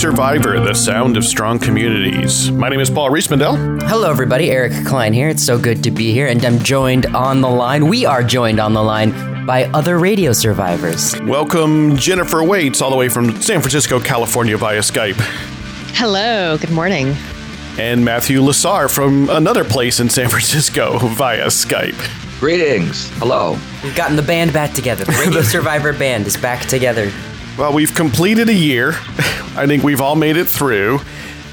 Survivor, the sound of strong communities. My name is Paul Riismandel. Hello, everybody. Eric Klein here. It's so good to be here, and I'm joined on the line. We are joined on the line by other radio survivors. Welcome, Jennifer Waits, all the way from San Francisco, California, via Skype. Hello, good morning. And Matthew Lasar from another place in San Francisco via Skype. Greetings. Hello. We've gotten the band back together. The Radio Survivor band is back together. Well, we've completed a year. I think we've all made it through.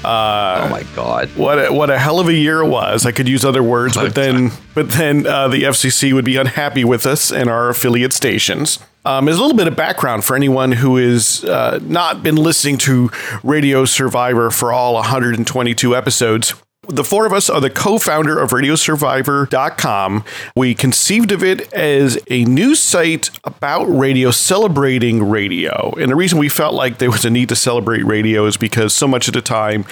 Uh, oh my God! What a, what a hell of a year it was. I could use other words, but then but then uh, the FCC would be unhappy with us and our affiliate stations. Um, as a little bit of background for anyone who has uh, not been listening to Radio Survivor for all 122 episodes, the four of us are the co founder of RadioSurvivor.com. We conceived of it as a news site about radio, celebrating radio. And the reason we felt like there was a need to celebrate radio is because so much of the time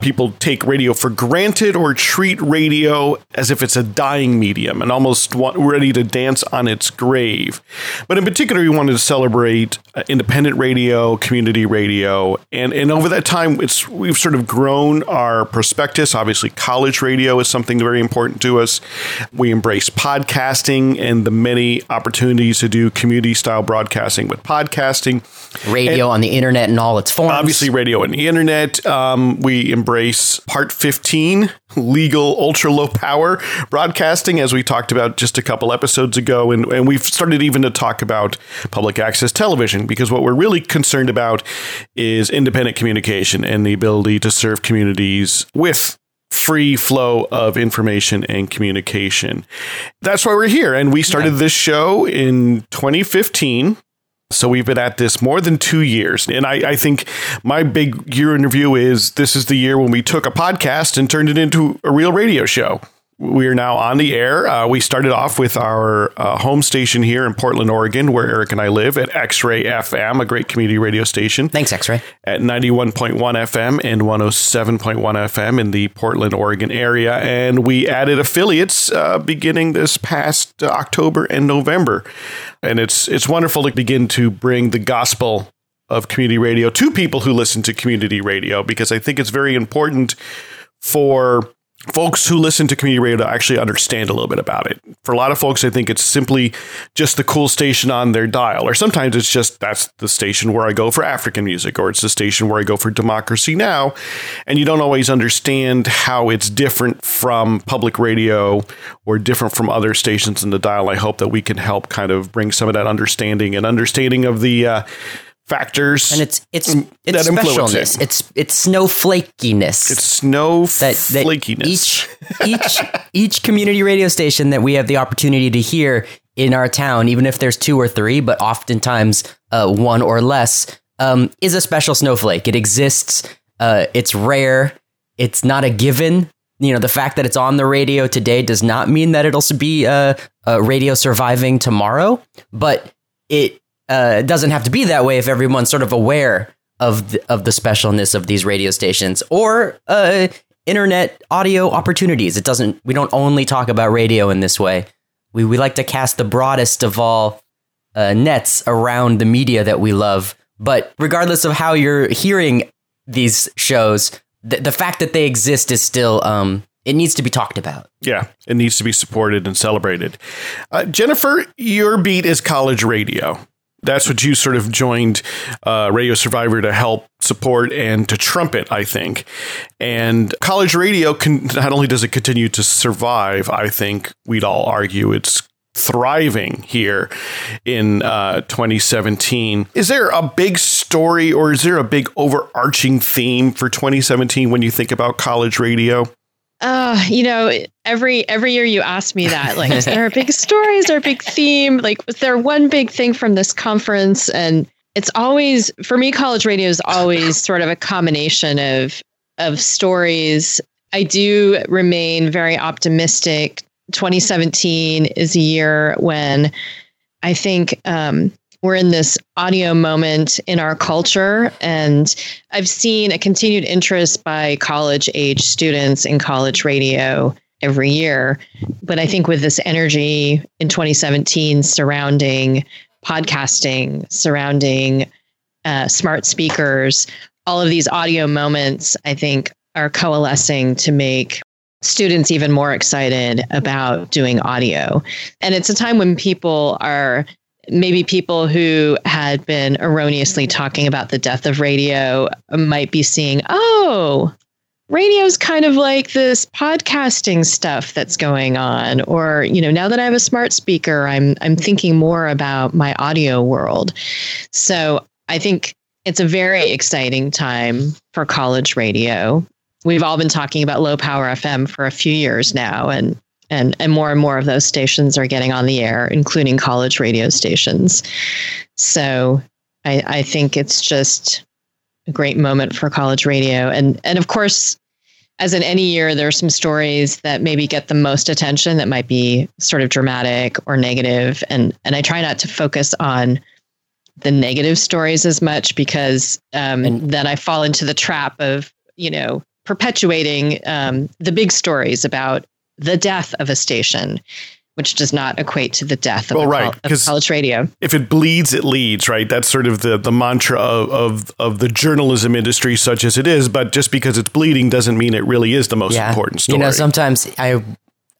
people take radio for granted or treat radio as if it's a dying medium and almost want, ready to dance on its grave. But in particular, we wanted to celebrate uh, independent radio, community radio. And, and over that time, it's we've sort of grown our prospectus, obviously obviously, college radio is something very important to us. We embrace podcasting and the many opportunities to do community style broadcasting with podcasting. Radio and on the internet and all its forms. Obviously, radio and the internet. Um, we embrace Part 15, legal ultra low power broadcasting, as we talked about just a couple episodes ago. And, and we've started even to talk about public access television because what we're really concerned about is independent communication and the ability to serve communities with free flow of information and communication. That's why we're here. And we started yeah. this show in 2015. So we've been at this more than two years. And I, I, think my big year in review is this is the year when we took a podcast and turned it into a real radio show. We are now on the air. Uh, we started off with our uh, home station here in Portland, Oregon, where Eric and I live at X Ray FM, a great community radio station. Thanks, X Ray. At 91.1 FM and 107.1 FM in the Portland, Oregon area. And we added affiliates uh, beginning this past October and November. And it's, it's wonderful to begin to bring the gospel of community radio to people who listen to community radio because I think it's very important for folks who listen to community radio to actually understand a little bit about it. For a lot of folks, I think it's simply just the cool station on their dial, or sometimes it's just that's the station where I go for African music, or it's the station where I go for Democracy Now! And you don't always understand how it's different from public radio or different from other stations in the dial. I hope that we can help kind of bring some of that understanding and understanding of the uh, factors and it's it's it's specialness. It. it's it's snowflakiness. It's snowflakiness that, each each each community radio station that we have the opportunity to hear in our town even if there's two or three but oftentimes uh, one or less um, is a special snowflake. It exists uh, it's rare. It's not a given. You know the fact that it's on the radio today does not mean that it'll be uh, a radio surviving tomorrow but it uh, it doesn't have to be that way if everyone's sort of aware of the, of the specialness of these radio stations or uh, internet audio opportunities. It doesn't. We don't only talk about radio in this way. We we like to cast the broadest of all uh, nets around the media that we love. But regardless of how you're hearing these shows, the, the fact that they exist is still um, it needs to be talked about. Yeah, it needs to be supported and celebrated. Uh, Jennifer, your beat is college radio that's what you sort of joined uh, Radio Survivor to help support and to trumpet, I think. And college radio can not only does it continue to survive, I think we'd all argue it's thriving here in uh, 2017. Is there a big story or is there a big overarching theme for 2017 when you think about college radio? Uh, you know, every every year you ask me that, like, is there a big story? Is there a big theme? Like, was there one big thing from this conference? And it's always for me, college radio is always sort of a combination of of stories. I do remain very optimistic. 2017 is a year when I think um, we're in this audio moment in our culture. And I've seen a continued interest by college age students in college radio every year. But I think with this energy in 2017 surrounding podcasting, surrounding uh, smart speakers, all of these audio moments, I think, are coalescing to make students even more excited about doing audio. And it's a time when people are maybe people who had been erroneously talking about the death of radio might be seeing, oh, radio's kind of like this podcasting stuff that's going on. Or you know now that i have a smart speaker i'm i'm thinking more about my audio world. So i think it's a very exciting time for college radio. We've all been talking about low power fm for a few years now and and and more and more of those stations are getting on the air including college radio stations so i i think it's just a great moment for college radio and and of course as in any year, there are some stories that maybe get the most attention that might be sort of dramatic or negative. and and I try not to focus on the negative stories as much because um, and, then I fall into the trap of you know perpetuating um, the big stories about the death of a station which does not equate to the death of, well, right, col- of college radio. If it bleeds, it leads, right? That's sort of the, the mantra of, of, of, the journalism industry, such as it is. But just because it's bleeding doesn't mean it really is the most yeah. important story. You know, sometimes I,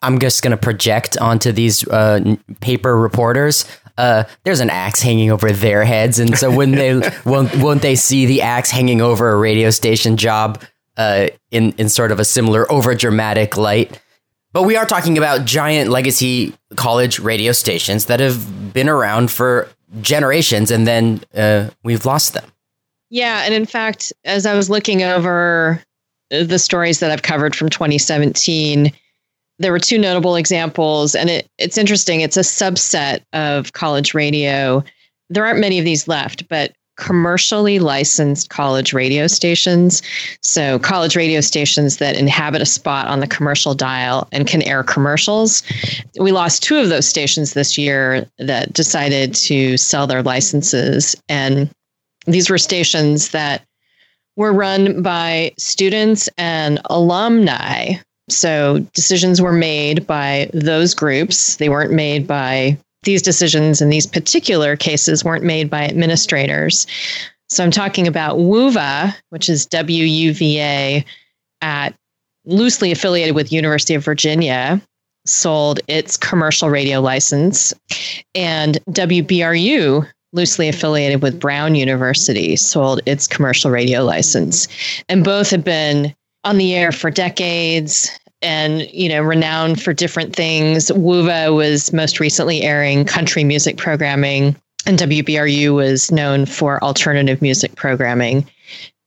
I'm just going to project onto these uh, paper reporters. Uh, there's an axe hanging over their heads, and so when they won't, won't they see the axe hanging over a radio station job uh, in in sort of a similar over dramatic light? But we are talking about giant legacy college radio stations that have been around for generations and then uh, we've lost them. Yeah. And in fact, as I was looking over the stories that I've covered from 2017, there were two notable examples. And it, it's interesting, it's a subset of college radio. There aren't many of these left, but commercially licensed college radio stations. So, college radio stations that inhabit a spot on the commercial dial and can air commercials. We lost two of those stations this year that decided to sell their licenses. And these were stations that were run by students and alumni. So, decisions were made by those groups, they weren't made by these decisions in these particular cases weren't made by administrators. So I'm talking about WUVA, which is W U V A, at loosely affiliated with University of Virginia, sold its commercial radio license, and WBRU, loosely affiliated with Brown University, sold its commercial radio license. And both have been on the air for decades and you know renowned for different things. WUVA was most recently airing country music programming, and WBRU was known for alternative music programming.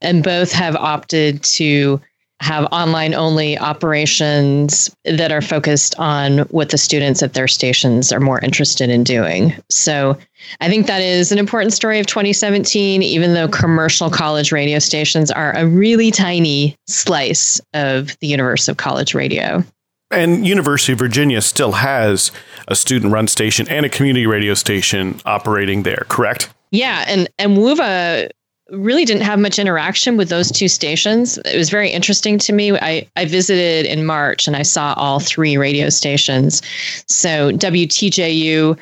And both have opted to have online only operations that are focused on what the students at their stations are more interested in doing. So I think that is an important story of 2017, even though commercial college radio stations are a really tiny slice of the universe of college radio. And University of Virginia still has a student run station and a community radio station operating there, correct? Yeah, and and WUVA really didn't have much interaction with those two stations. It was very interesting to me. I, I visited in March and I saw all three radio stations. So WTJU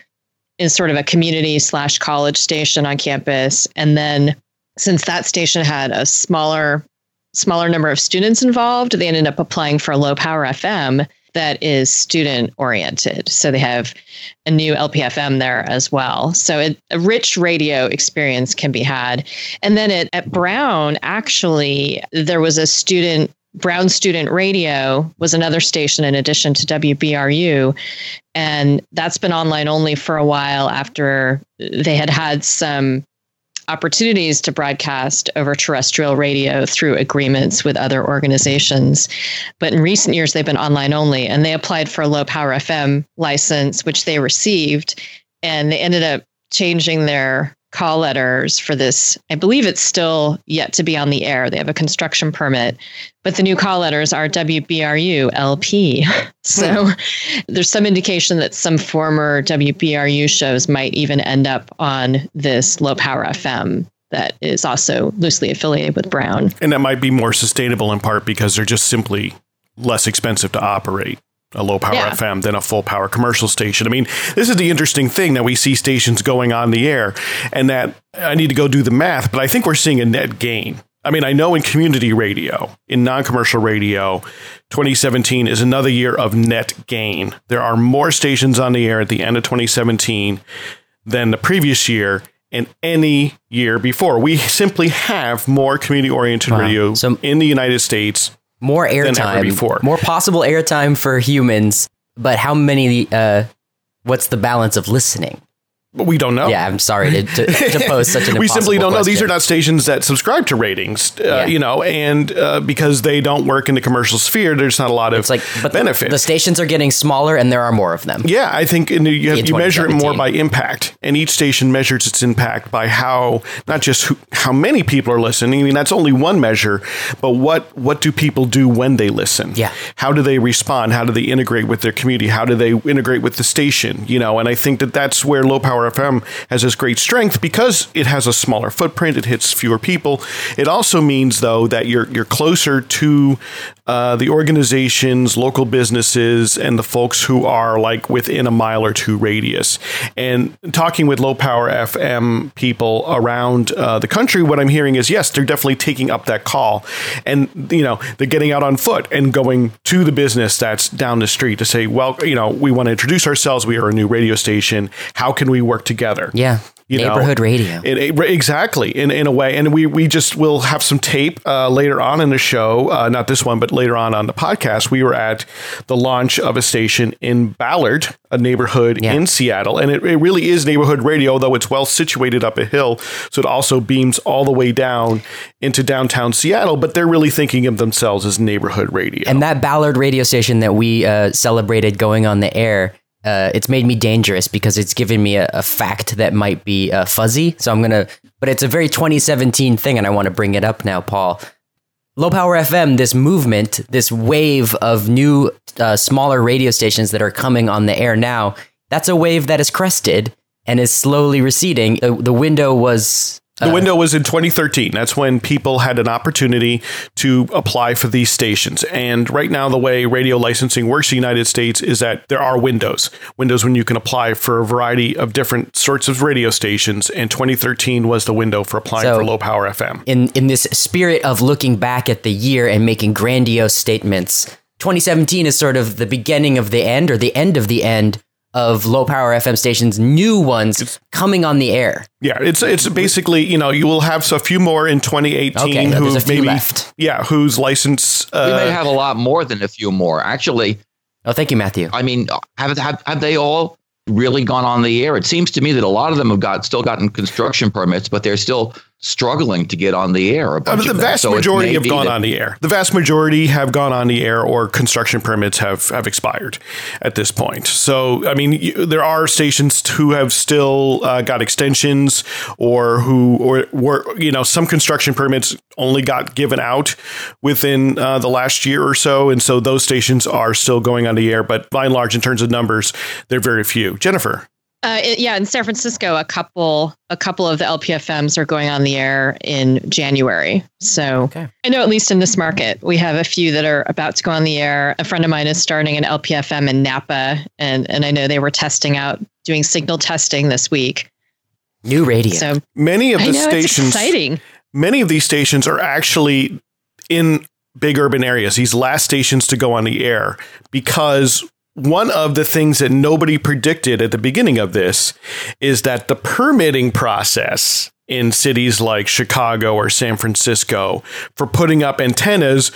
is sort of a community slash college station on campus. And then since that station had a smaller smaller number of students involved, they ended up applying for a low power FM that is student oriented. So they have a new LPFM there as well. So it, a rich radio experience can be had. And then at, at Brown, actually, there was a student Brown Student Radio was another station in addition to WBRU. And that's been online only for a while after they had had some opportunities to broadcast over terrestrial radio through agreements with other organizations. But in recent years, they've been online only, and they applied for a low power FM license, which they received, and they ended up changing their call letters for this. I believe it's still yet to be on the air. They have a construction permit, but the new call letters are WBRU LP. so hmm. there's some indication that some former WBRU shows might even end up on this low power FM that is also loosely affiliated with Brown. And that might be more sustainable in part because they're just simply less expensive to operate a low power yeah. FM than a full power commercial station. I mean, this is the interesting thing that we see stations going on the air and that I need to go do the math, but I think we're seeing a net gain I mean, I know in community radio, in non commercial radio, 2017 is another year of net gain. There are more stations on the air at the end of 2017 than the previous year and any year before. We simply have more community oriented Wow. radio So- in the United States. More airtime, more possible airtime for humans, but how many? Uh, what's the balance of listening? We don't know. Yeah, I'm sorry to, to, to pose such an we simply don't know. These are not stations that subscribe to ratings, uh, Yeah. you know, and uh, because they don't work in the commercial sphere, there's not a lot of It's like, but benefit. The stations are getting smaller, and there are more of them. yeah, I think in the, you, have, you measure it more by impact, and each station measures its impact by how not just who, how many people are listening. I mean, that's only one measure, but what what do people do when they listen? Yeah. how do they respond? How do they integrate with their community? How do they integrate with the station? You know, and I think that that's where Low Power FM has this great strength because it has a smaller footprint. It hits fewer people. It also means though that you're you're closer to uh, the organizations, local businesses, and the folks who are like within a mile or two radius. And talking with Low Power FM people around uh, the country, what I'm hearing is yes, they're definitely taking up that call, and you know they're getting out on foot and going to the business that's down the street to say, well, you know, we want to introduce ourselves. We are a new radio station. How can we work together? Yeah, You know, neighborhood radio. It, it- exactly, in, in a way. And we, we just will have some tape uh, later on in the show, uh, not this one, but later on on the podcast. We were at the launch of a station in Ballard, a neighborhood Yeah. in Seattle. And it, it really is neighborhood radio, though it's well situated up a hill. So it also beams all the way down into downtown Seattle. But they're really thinking of themselves as neighborhood radio. And that Ballard radio station that we uh, celebrated going on the air, uh, it's made me dangerous because it's given me a, a fact that might be uh, fuzzy. So I'm gonna, but it's a very 2017 thing, and I want to bring it up now, Paul. Low Power FM, this movement, this wave of new, uh, smaller radio stations that are coming on the air now, that's a wave that is crested and is slowly receding. The window was The window was in 2013. That's when people had an opportunity to apply for these stations. And right now, the way radio licensing works in the United States is that there are windows. Windows when you can apply for a variety of different sorts of radio stations. And 2013 was the window for applying So- for low power FM. in in this spirit of looking back at the year and making grandiose statements 2017 is sort of the beginning of the end or the end of the end of low power fm stations new ones coming on the air Yeah, it's it's basically you know you will have a few more in 2018 Okay, who there's a few maybe left. yeah whose license we may uh, have a lot more than a few more. Actually, oh thank you matthew I mean, have, have have they all really gone on the air? It seems to me that a lot of them have got still gotten construction permits, but they're still struggling to get on the air. A Uh, the vast So majority have gone that- on the air. The vast majority have gone on the air, or construction permits have have expired at this point. So, I mean, you, there are stations who have still uh, got extensions, or who, or were you know, some construction permits only got given out within uh, the last year or so, and so those stations are still going on the air. But by and large, in terms of numbers, they're very few. Jennifer. Uh, it- yeah, in San Francisco, a couple a couple of the LPFMs are going on the air in January. So Okay. I know at least in this market, we have a few that are about to go on the air. A friend of mine is starting an LPFM in Napa, and and I know they were testing out doing signal testing this week. new radio So Many of I the know it's stations exciting. many of these stations are actually in big urban areas, these last stations to go on the air, because one of the things that nobody predicted at the beginning of this is that the permitting process in cities like Chicago or San Francisco for putting up antennas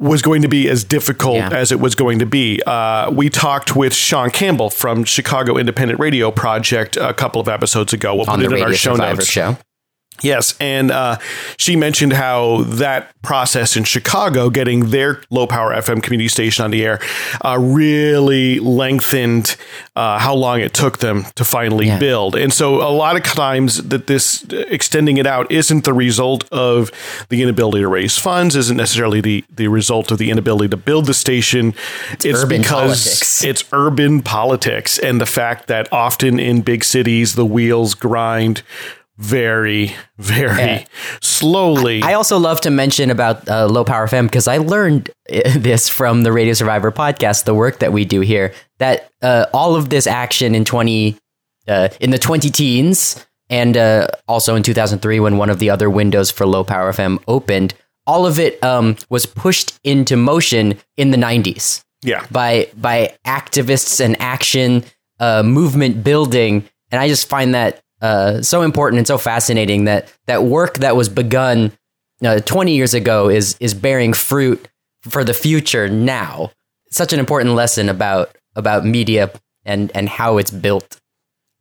was going to be as difficult Yeah. as it was going to be. Uh, we talked with Shawn Campbell from Chicago Independent Radio Project a couple of episodes ago. We'll on put it in our show survivor notes. show Yes, and uh, she mentioned how that process in Chicago, getting their low power FM community station on the air, uh, really lengthened uh, how long it took them to finally Yeah. build. And so, a lot of times, that this extending it out isn't the result of the inability to raise funds, isn't necessarily the the result of the inability to build the station. It's, urban because politics. it's urban politics and the fact that often in big cities the wheels grind very, very Yeah. slowly. I also love to mention about uh, Low Power FM because I learned uh, this from the Radio Survivor podcast, the work that we do here, that uh, all of this action in 20, uh, in the 20 teens and uh, also in 2003 when one of the other windows for low power FM opened. All of it um, was pushed into motion in the 90s. Yeah. By by activists and action, uh, movement building, and I just find that uh, so important and so fascinating that that work that was begun uh, 20 years ago is is bearing fruit for the future now. Such an important lesson about about media and and how it's built.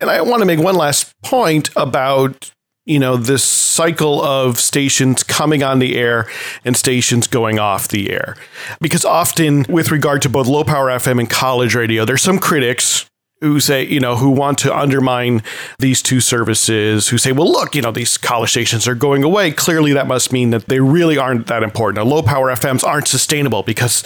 And I want to make one last point about you know this cycle of stations coming on the air and stations going off the air because often with regard to both low power fm and college radio there's some critics who say, you know, who want to undermine these two services, who say, well, look, you know, these college stations are going away. Clearly, that must mean that they really aren't that important. Now, low power FMs aren't sustainable because,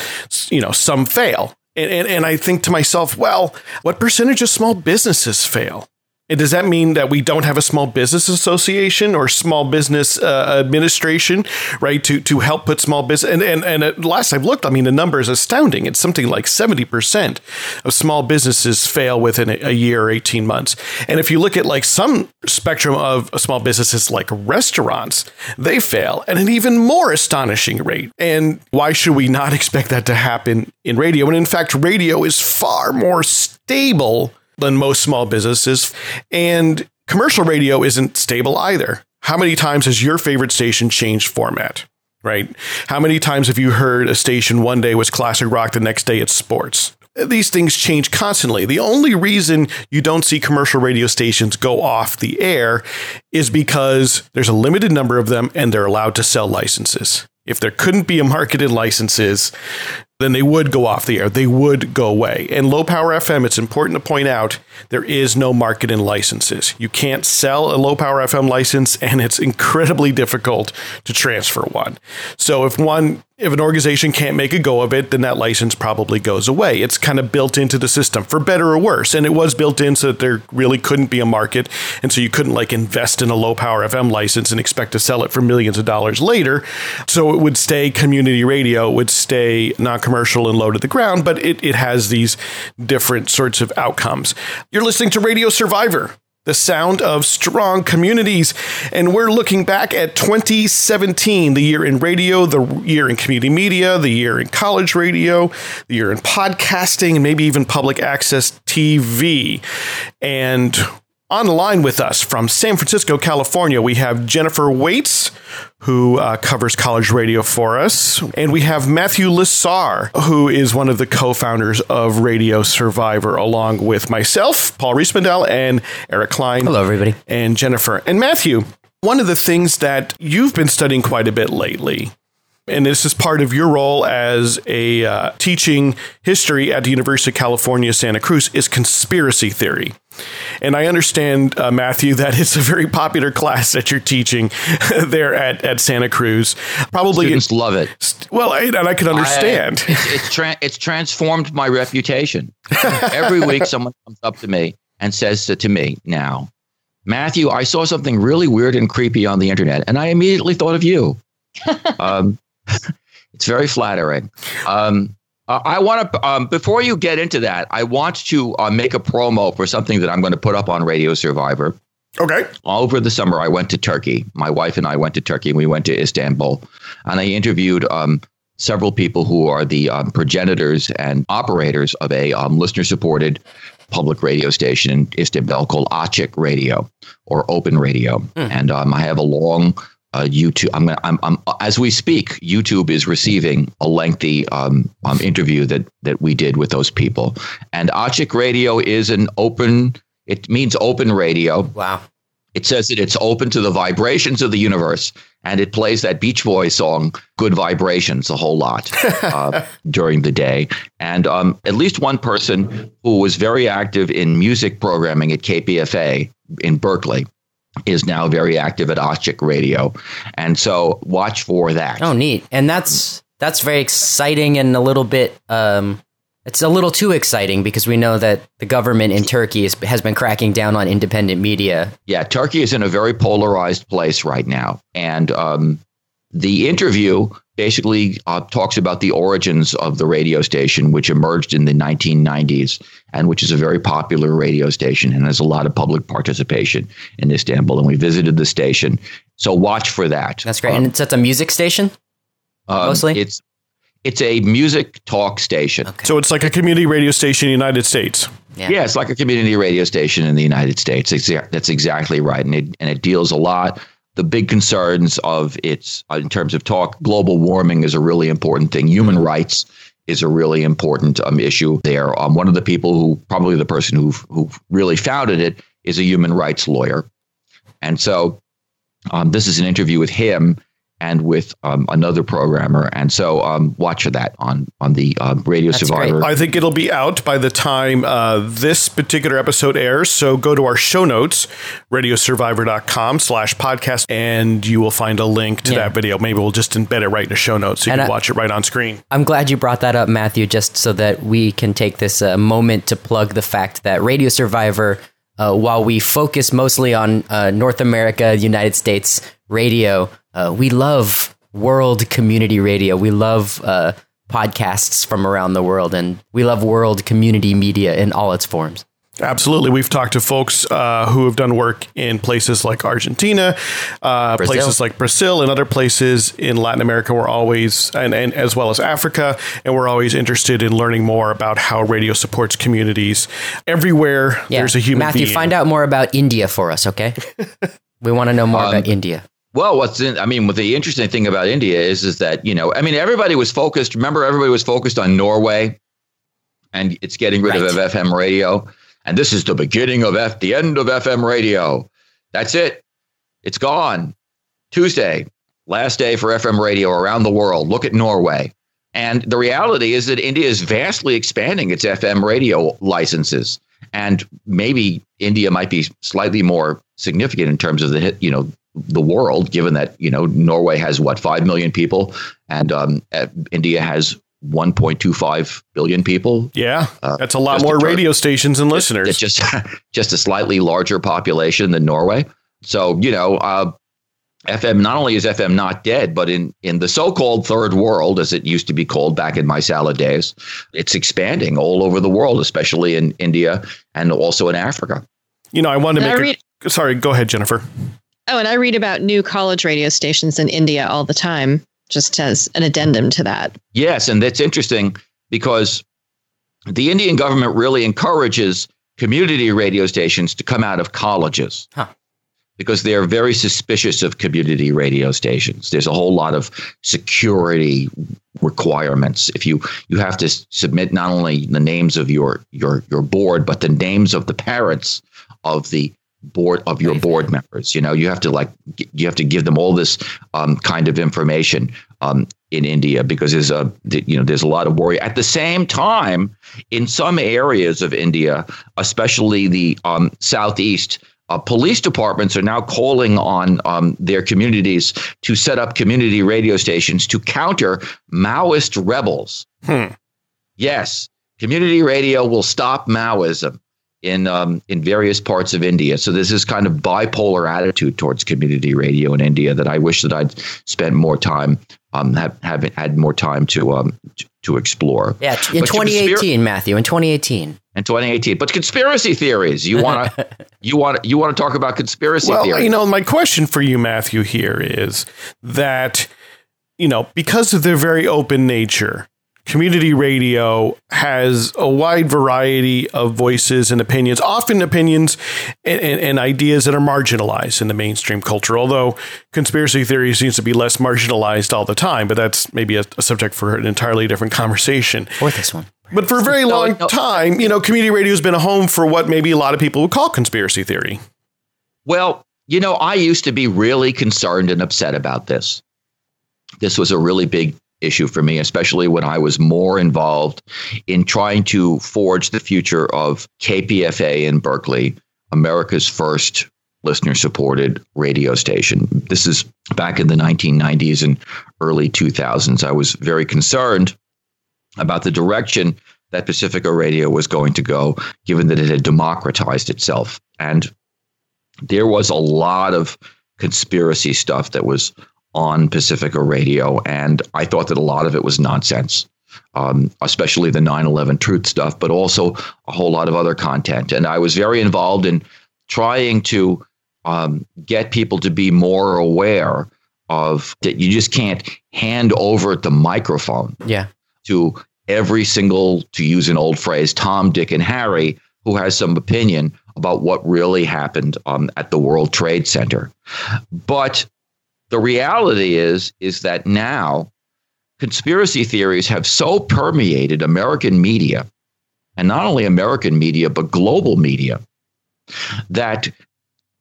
you know, some fail. And, and, and I think to myself, well, what percentage of small businesses fail? And does that mean that we don't have a small business association or small business uh, administration, right, to to help put small business? And and and last I've looked, I mean, the number is astounding. It's something like seventy percent of small businesses fail within a, a year or eighteen months. And if you look at like some spectrum of small businesses, like restaurants, they fail at an even more astonishing rate. And why should we not expect that to happen in radio? And in fact, radio is far more stable than most small businesses. And commercial radio isn't stable either. How many times has your favorite station changed format? Right? How many times have you heard a station one day was classic rock, the next day it's sports? These things change constantly. The only reason you don't see commercial radio stations go off the air is because there's a limited number of them and they're allowed to sell licenses. If there couldn't be a market in licenses, then they would go off the air. They would go away. And low power FM, it's important to point out there is no market in licenses. You can't sell a low power FM license, and it's incredibly difficult to transfer one. So if one if an organization can't make a go of it, then that license probably goes away. It's kind of built into the system for better or worse. And it was built in so that there really couldn't be a market. And so you couldn't like invest in a low power FM license and expect to sell it for millions of dollars later. So it would stay community radio, it would stay non commercial and low to the ground, but it, it has these different sorts of outcomes. You're listening to Radio Survivor the sound of strong communities. And we're looking back at 2017, the year in radio, the year in community media, the year in college radio, the year in podcasting, and maybe even public access TV. And on the line with us from San Francisco, California, we have Jennifer Waits, who uh, covers college radio for us. And we have Matthew Lasar, who is one of the co founders of Radio Survivor, along with myself, Paul Riismandel, and Eric Klein. Hello, everybody. And Jennifer. And Matthew, one of the things that you've been studying quite a bit lately and this is part of your role as a uh, teaching history at the University of California, Santa Cruz, is conspiracy theory. And I understand, uh, Matthew, that it's a very popular class that you're teaching there at, at Santa Cruz. Probably students love it. Well, I, and I can understand. I, it's it's, tra- it's transformed my reputation. Every week, someone comes up to me and says to me, "Now, Matthew, I saw something really weird and creepy on the internet, and I immediately thought of you." um, it's very flattering. Um, I want to, um, before you get into that, I want to uh, make a promo for something that I'm going to put up on Radio Survivor. Okay. Over the summer, I went to Turkey. My wife and I went to Turkey. We went to Istanbul, and I interviewed um, several people who are the um, progenitors and operators of a um, listener-supported public radio station in Istanbul called Açık Radio or Open Radio. Mm. And um, I have a long uh, YouTube. I'm, I'm, I'm, as we speak, YouTube is receiving a lengthy um, um, interview that that we did with those people. And Açık Radio is an open. It means open radio. Wow. It says that it's open to the vibrations of the universe, and it plays that Beach Boys song "Good Vibrations" a whole lot uh, during the day. And um, at least one person who was very active in music programming at KPFA in Berkeley is now very active at Açık Radio. And so watch for that. Oh, neat. And that's that's very exciting and a little bit um, it's a little too exciting because we know that the government in Turkey is, has been cracking down on independent media. Yeah, Turkey is in a very polarized place right now. And um, the interview basically uh, talks about the origins of the radio station, which emerged in the 1990s and which is a very popular radio station and has a lot of public participation in Istanbul. And we visited the station. So watch for that. That's great. Um, and it's at a music station? Um, mostly? It's it's a music talk station. Okay. So it's like a community radio station in the United States. Yeah. yeah, it's like a community radio station in the United States. That's exactly right, and it and it deals a lot. The big concerns of its uh, in terms of talk, global warming is a really important thing. Human rights is a really important um, issue there. Um, one of the people who probably the person who who really founded it is a human rights lawyer, and so um, this is an interview with him and with um, another programmer. And so um, watch for that on on the uh, Radio That's Survivor. Great. I think it'll be out by the time uh, this particular episode airs. So go to our show notes, radiosurvivor.com slash podcast, and you will find a link to yeah. that video. Maybe we'll just embed it right in the show notes so you and can I, watch it right on screen. I'm glad you brought that up, Matthew, just so that we can take this uh, moment to plug the fact that Radio Survivor – uh, while we focus mostly on uh, North America, United States radio, uh, we love world community radio. We love uh, podcasts from around the world, and we love world community media in all its forms. Absolutely. We've talked to folks uh, who have done work in places like Argentina, uh, places like Brazil, and other places in Latin America. We're always, and, and as well as Africa, and we're always interested in learning more about how radio supports communities. Everywhere yeah. there's a human Matthew, being. find out more about India for us, okay? we want to know more um, about India. Well, what's in, I mean, what the interesting thing about India is, is that, you know, I mean, everybody was focused, remember, everybody was focused on Norway and it's getting rid right. of FM radio. And this is the beginning of F, the end of FM radio. That's it. It's gone. Tuesday, last day for FM radio around the world. Look at Norway. And the reality is that India is vastly expanding its FM radio licenses. And maybe India might be slightly more significant in terms of the you know the world, given that you know Norway has what five million people, and um, India has 1.25 billion people. Yeah, uh, that's a lot more radio stations and listeners. It's just just a slightly larger population than Norway. So you know, uh, FM not only is FM not dead, but in in the so-called third world, as it used to be called back in my salad days, it's expanding all over the world, especially in India and also in Africa. You know, I wanted to make. Read- a, sorry, go ahead, Jennifer. Oh, and I read about new college radio stations in India all the time just as an addendum to that. Yes, and that's interesting because the Indian government really encourages community radio stations to come out of colleges. Huh. Because they're very suspicious of community radio stations. There's a whole lot of security requirements. If you you have to submit not only the names of your your your board, but the names of the parents of the board of your board members. You know, you have to like you have to give them all this um, kind of information um, in India because there's a you know there's a lot of worry. At the same time, in some areas of India, especially the um, southeast. Uh, police departments are now calling on um, their communities to set up community radio stations to counter Maoist rebels. Hmm. Yes, community radio will stop Maoism in um, in various parts of India. So there's this kind of bipolar attitude towards community radio in India that I wish that I'd spent more time um have, have had more time to um to, to explore. Yeah, in but 2018, conspira- Matthew, in 2018. In 2018, but conspiracy theories. You want to you want you want to talk about conspiracy well, theories? you know, my question for you, Matthew, here is that you know because of their very open nature community radio has a wide variety of voices and opinions, often opinions and, and, and, ideas that are marginalized in the mainstream culture. Although conspiracy theory seems to be less marginalized all the time, but that's maybe a, a subject for an entirely different conversation. Or this one. But for a very long no, no. time, you know, community radio has been a home for what maybe a lot of people would call conspiracy theory. Well, you know, I used to be really concerned and upset about this. This was a really big issue for me, especially when I was more involved in trying to forge the future of KPFA in Berkeley, America's first listener supported radio station. This is back in the 1990s and early 2000s. I was very concerned about the direction that Pacifica Radio was going to go, given that it had democratized itself. And there was a lot of conspiracy stuff that was on Pacifica Radio, and I thought that a lot of it was nonsense. Um, especially the 9/11 truth stuff, but also a whole lot of other content. And I was very involved in trying to um, get people to be more aware of that. You just can't hand over the microphone Yeah. to every single, to use an old phrase, Tom, Dick, and Harry, who has some opinion about what really happened um, at the World Trade Center. But the reality is, is that now conspiracy theories have so permeated American media, and not only American media, but global media, that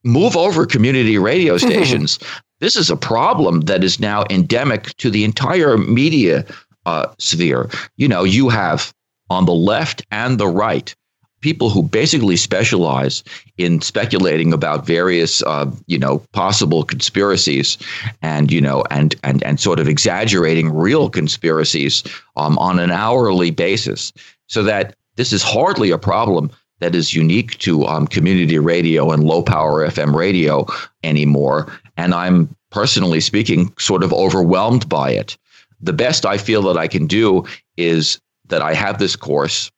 move over community radio stations. this is a problem that is now endemic to the entire media uh, sphere. You know, you have on the left and the right people who basically specialize in speculating about various, uh, you know, possible conspiracies, and you know, and and and sort of exaggerating real conspiracies um, on an hourly basis, so that this is hardly a problem that is unique to um, community radio and low power FM radio anymore. And I'm personally speaking, sort of overwhelmed by it. The best I feel that I can do is that I have this course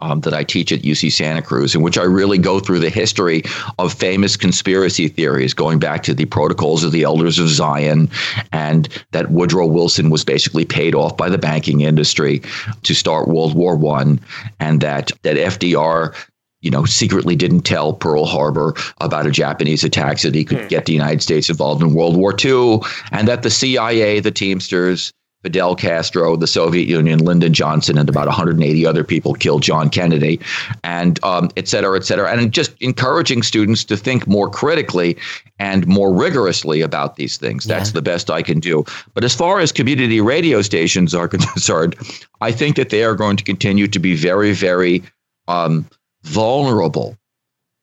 um, that I teach at UC Santa Cruz, in which I really go through the history of famous conspiracy theories, going back to the protocols of the Elders of Zion, and that Woodrow Wilson was basically paid off by the banking industry to start World War One, and that that FDR you know, secretly didn't tell Pearl Harbor about a Japanese attack so that he could get the United States involved in World War II, and that the CIA, the Teamsters, Fidel Castro, the Soviet Union, Lyndon Johnson, and about 180 other people killed John Kennedy, and um, et cetera, et cetera. And just encouraging students to think more critically and more rigorously about these things. That's Yeah. the best I can do. But as far as community radio stations are concerned, I think that they are going to continue to be very, very um, vulnerable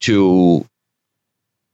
to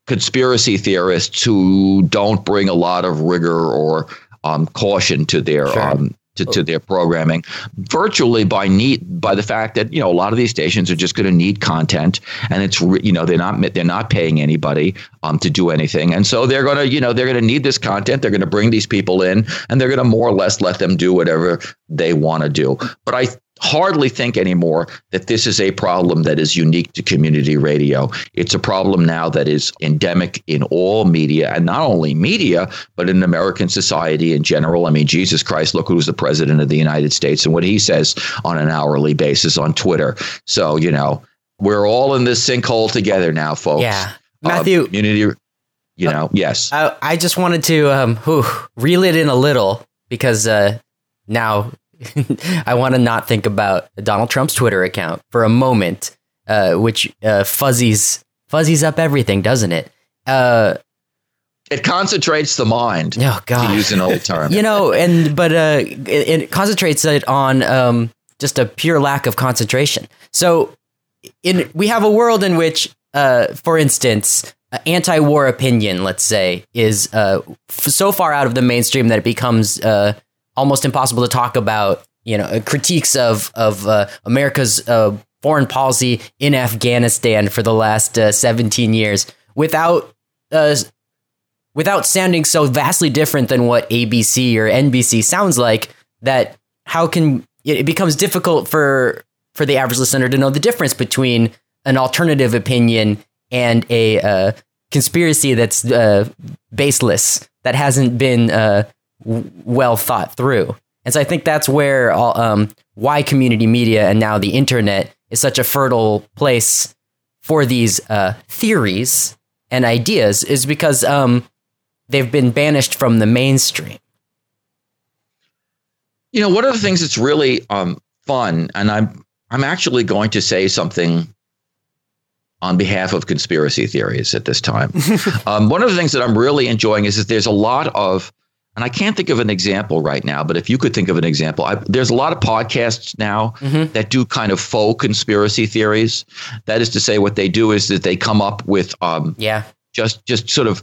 conspiracy theorists who don't bring a lot of rigor or um, caution to their Sure. um, to, to their programming. Virtually by need by the fact that you know a lot of these stations are just going to need content and it's you know they're not they're not paying anybody um, to do anything. And so they're going to you know they're going to need this content. They're going to bring these people in and they're going to more or less let them do whatever they want to do. But i hardly think anymore that this is a problem that is unique to community radio. It's a problem now that is endemic in all media, and not only media, but in American society in general. I mean, Jesus Christ, look who's the president of the United States and what he says on an hourly basis on Twitter. So, you know, we're all in this sinkhole together now, folks. Yeah. Uh, Matthew, community, you know, yes. I, I just wanted to um, whew, reel it in a little because uh, now I want to not think about Donald Trump's Twitter account for a moment, uh, which uh, fuzzies fuzzies up everything, doesn't it? Uh, It concentrates the mind, oh to God, use an old term. you know, and but uh, it, it concentrates it on um, just a pure lack of concentration. So, in we have a world in which, uh, for instance, uh, anti-war opinion, let's say, is uh, f- so far out of the mainstream that it becomes uh, almost impossible to talk about. You know, critiques of of uh, America's uh, foreign policy in Afghanistan for the last uh, 17 years without uh, without sounding so vastly different than what ABC or NBC sounds like that how can it becomes difficult for for the average listener to know the difference between an alternative opinion and a uh, conspiracy that's uh, baseless that hasn't been w- well thought through. And so I think that's where all, um, why community media and now the internet is such a fertile place for these uh, theories and ideas is because um, they've been banished from the mainstream. You know, one of the things that's really um, fun, and I'm I'm actually going to say something on behalf of conspiracy theories at this time. um, one of the things that I'm really enjoying is that there's a lot of, and I can't think of an example right now, but if you could think of an example, I, there's a lot of podcasts now Mhm. that do kind of faux conspiracy theories. That is to say, what they do is that they come up with um, Yeah, just just sort of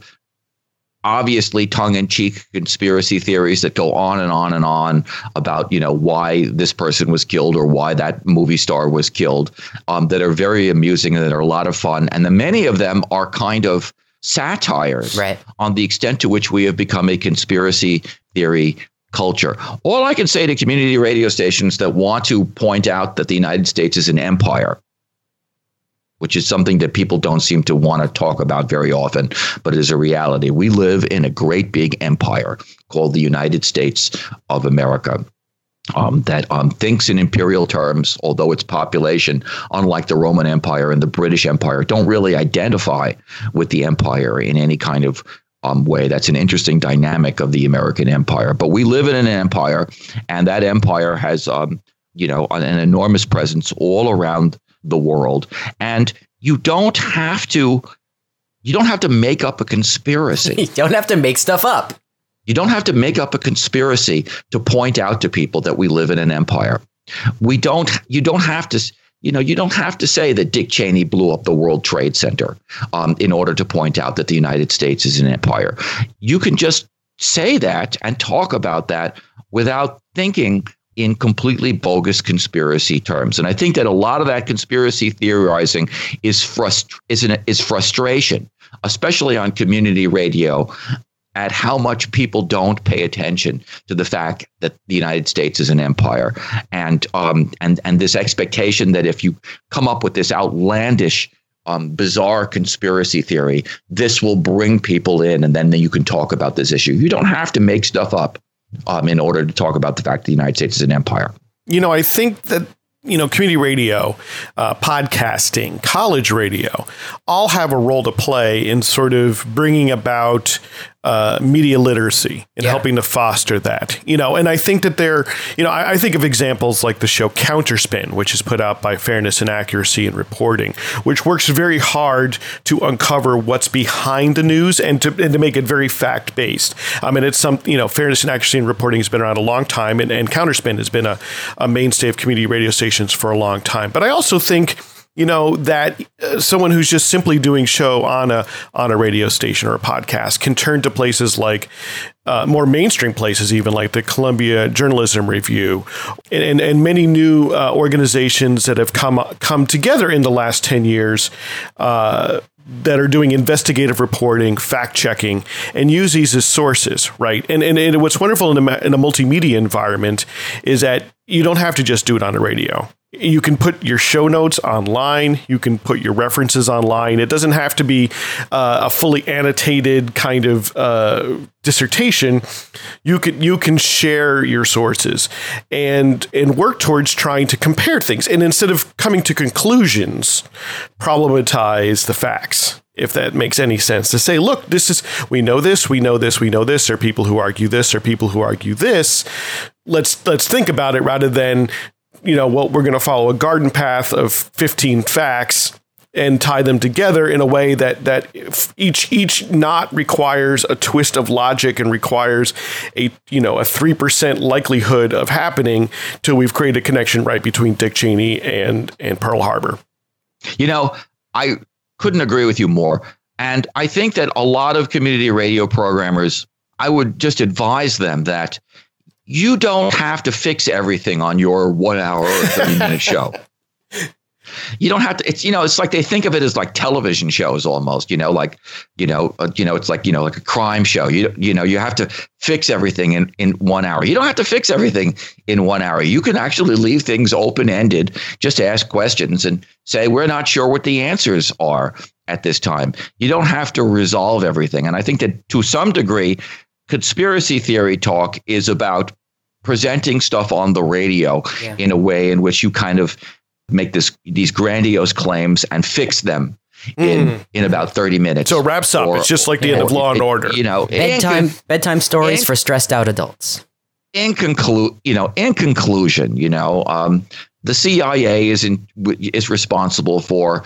obviously tongue-in-cheek conspiracy theories that go on and on and on about you know why this person was killed or why that movie star was killed um, that are very amusing and that are a lot of fun and the many of them are kind of satires Right. on the extent to which we have become a conspiracy theory culture. All I can say to community radio stations that want to point out that the United States is an empire, which is something that people don't seem to want to talk about very often, but it is a reality. We live in a great big empire called the United States of America. Um, that um, thinks in imperial terms, although its population, unlike the Roman Empire and the British Empire, don't really identify with the empire in any kind of um, way. That's an interesting dynamic of the American empire. But we live in an empire, and that empire has, um, you know, an, an enormous presence all around the world. And you don't have to, you don't have to make up a conspiracy. You don't have to make stuff up. You don't have to make up a conspiracy to point out to people that we live in an empire. We don't. You don't have to. You know, you don't have to say that Dick Cheney blew up the World Trade Center um, in order to point out that the United States is an empire. You can just say that and talk about that without thinking in completely bogus conspiracy terms. And I think that a lot of that conspiracy theorizing is frust- is, an, is frustration, especially on community radio at how much people don't pay attention to the fact that the United States is an empire, and um, and and this expectation that if you come up with this outlandish, um, bizarre conspiracy theory, this will bring people in, and then you can talk about this issue. You don't have to make stuff up um, in order to talk about the fact that the United States is an empire. You know, I think that you know, community radio, uh, podcasting, college radio, all have a role to play in sort of bringing about uh, media literacy and Yeah. helping to foster that. You know, and I think that they're, you know, I, I think of examples like the show Counterspin, which is put out by Fairness and Accuracy in Reporting, which works very hard to uncover what's behind the news and to and to make it very fact based. I mean, it's some, you know, Fairness and Accuracy in Reporting has been around a long time, and, and Counterspin has been a, a mainstay of community radio stations for a long time. But I also think you know that uh, someone who's just simply doing show on a on a radio station or a podcast can turn to places like uh, more mainstream places, even like the Columbia Journalism Review, and and, and many new uh, organizations that have come come together in the last ten years. Uh, that are doing investigative reporting, fact checking, and use these as sources, right? And and, and what's wonderful in a, in a multimedia environment is that you don't have to just do it on the radio. You can put your show notes online. You can put your references online. It doesn't have to be uh, a fully annotated kind of uh, dissertation. You can you can share your sources and and work towards trying to compare things. And instead of coming to conclusions, problematize the facts if that makes any sense to say look this is we know this we know this we know this there are people who argue this are people who argue this let's let's think about it rather than you know what we're going to follow a garden path of 15 facts and tie them together in a way that that each each knot requires a twist of logic and requires a you know a 3% likelihood of happening till we've created a connection right between Dick Cheney and and Pearl Harbor You know, I couldn't agree with you more. And I think that a lot of community radio programmers, I would just advise them that you don't have to fix everything on your one hour or 30 minute show. You don't have to. It's you know, it's like they think of it as like television shows almost. You know, like you know, uh, you know, it's like you know, like a crime show. You you know, you have to fix everything in in one hour. You don't have to fix everything in one hour. You can actually leave things open ended. Just ask questions and say we're not sure what the answers are at this time. You don't have to resolve everything. And I think that to some degree, conspiracy theory talk is about presenting stuff on the radio Yeah. in a way in which you kind of make this these grandiose claims and fix them in in about 30 minutes. so it wraps up Or- it's just like the end of Law and Order You know, Bedtime con- bedtime stories and- for stressed out adults. in conclude, you know, in conclusion, you know, um, the CIA is in, is responsible for,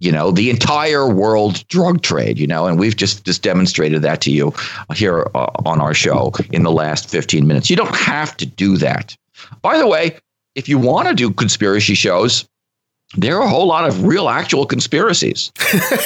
you know, the entire world drug trade, you know, and we've just just demonstrated that to you here uh, on our show in the last 15 minutes. You don't have to do that. By the way, if you want to do conspiracy shows, there are a whole lot of real actual conspiracies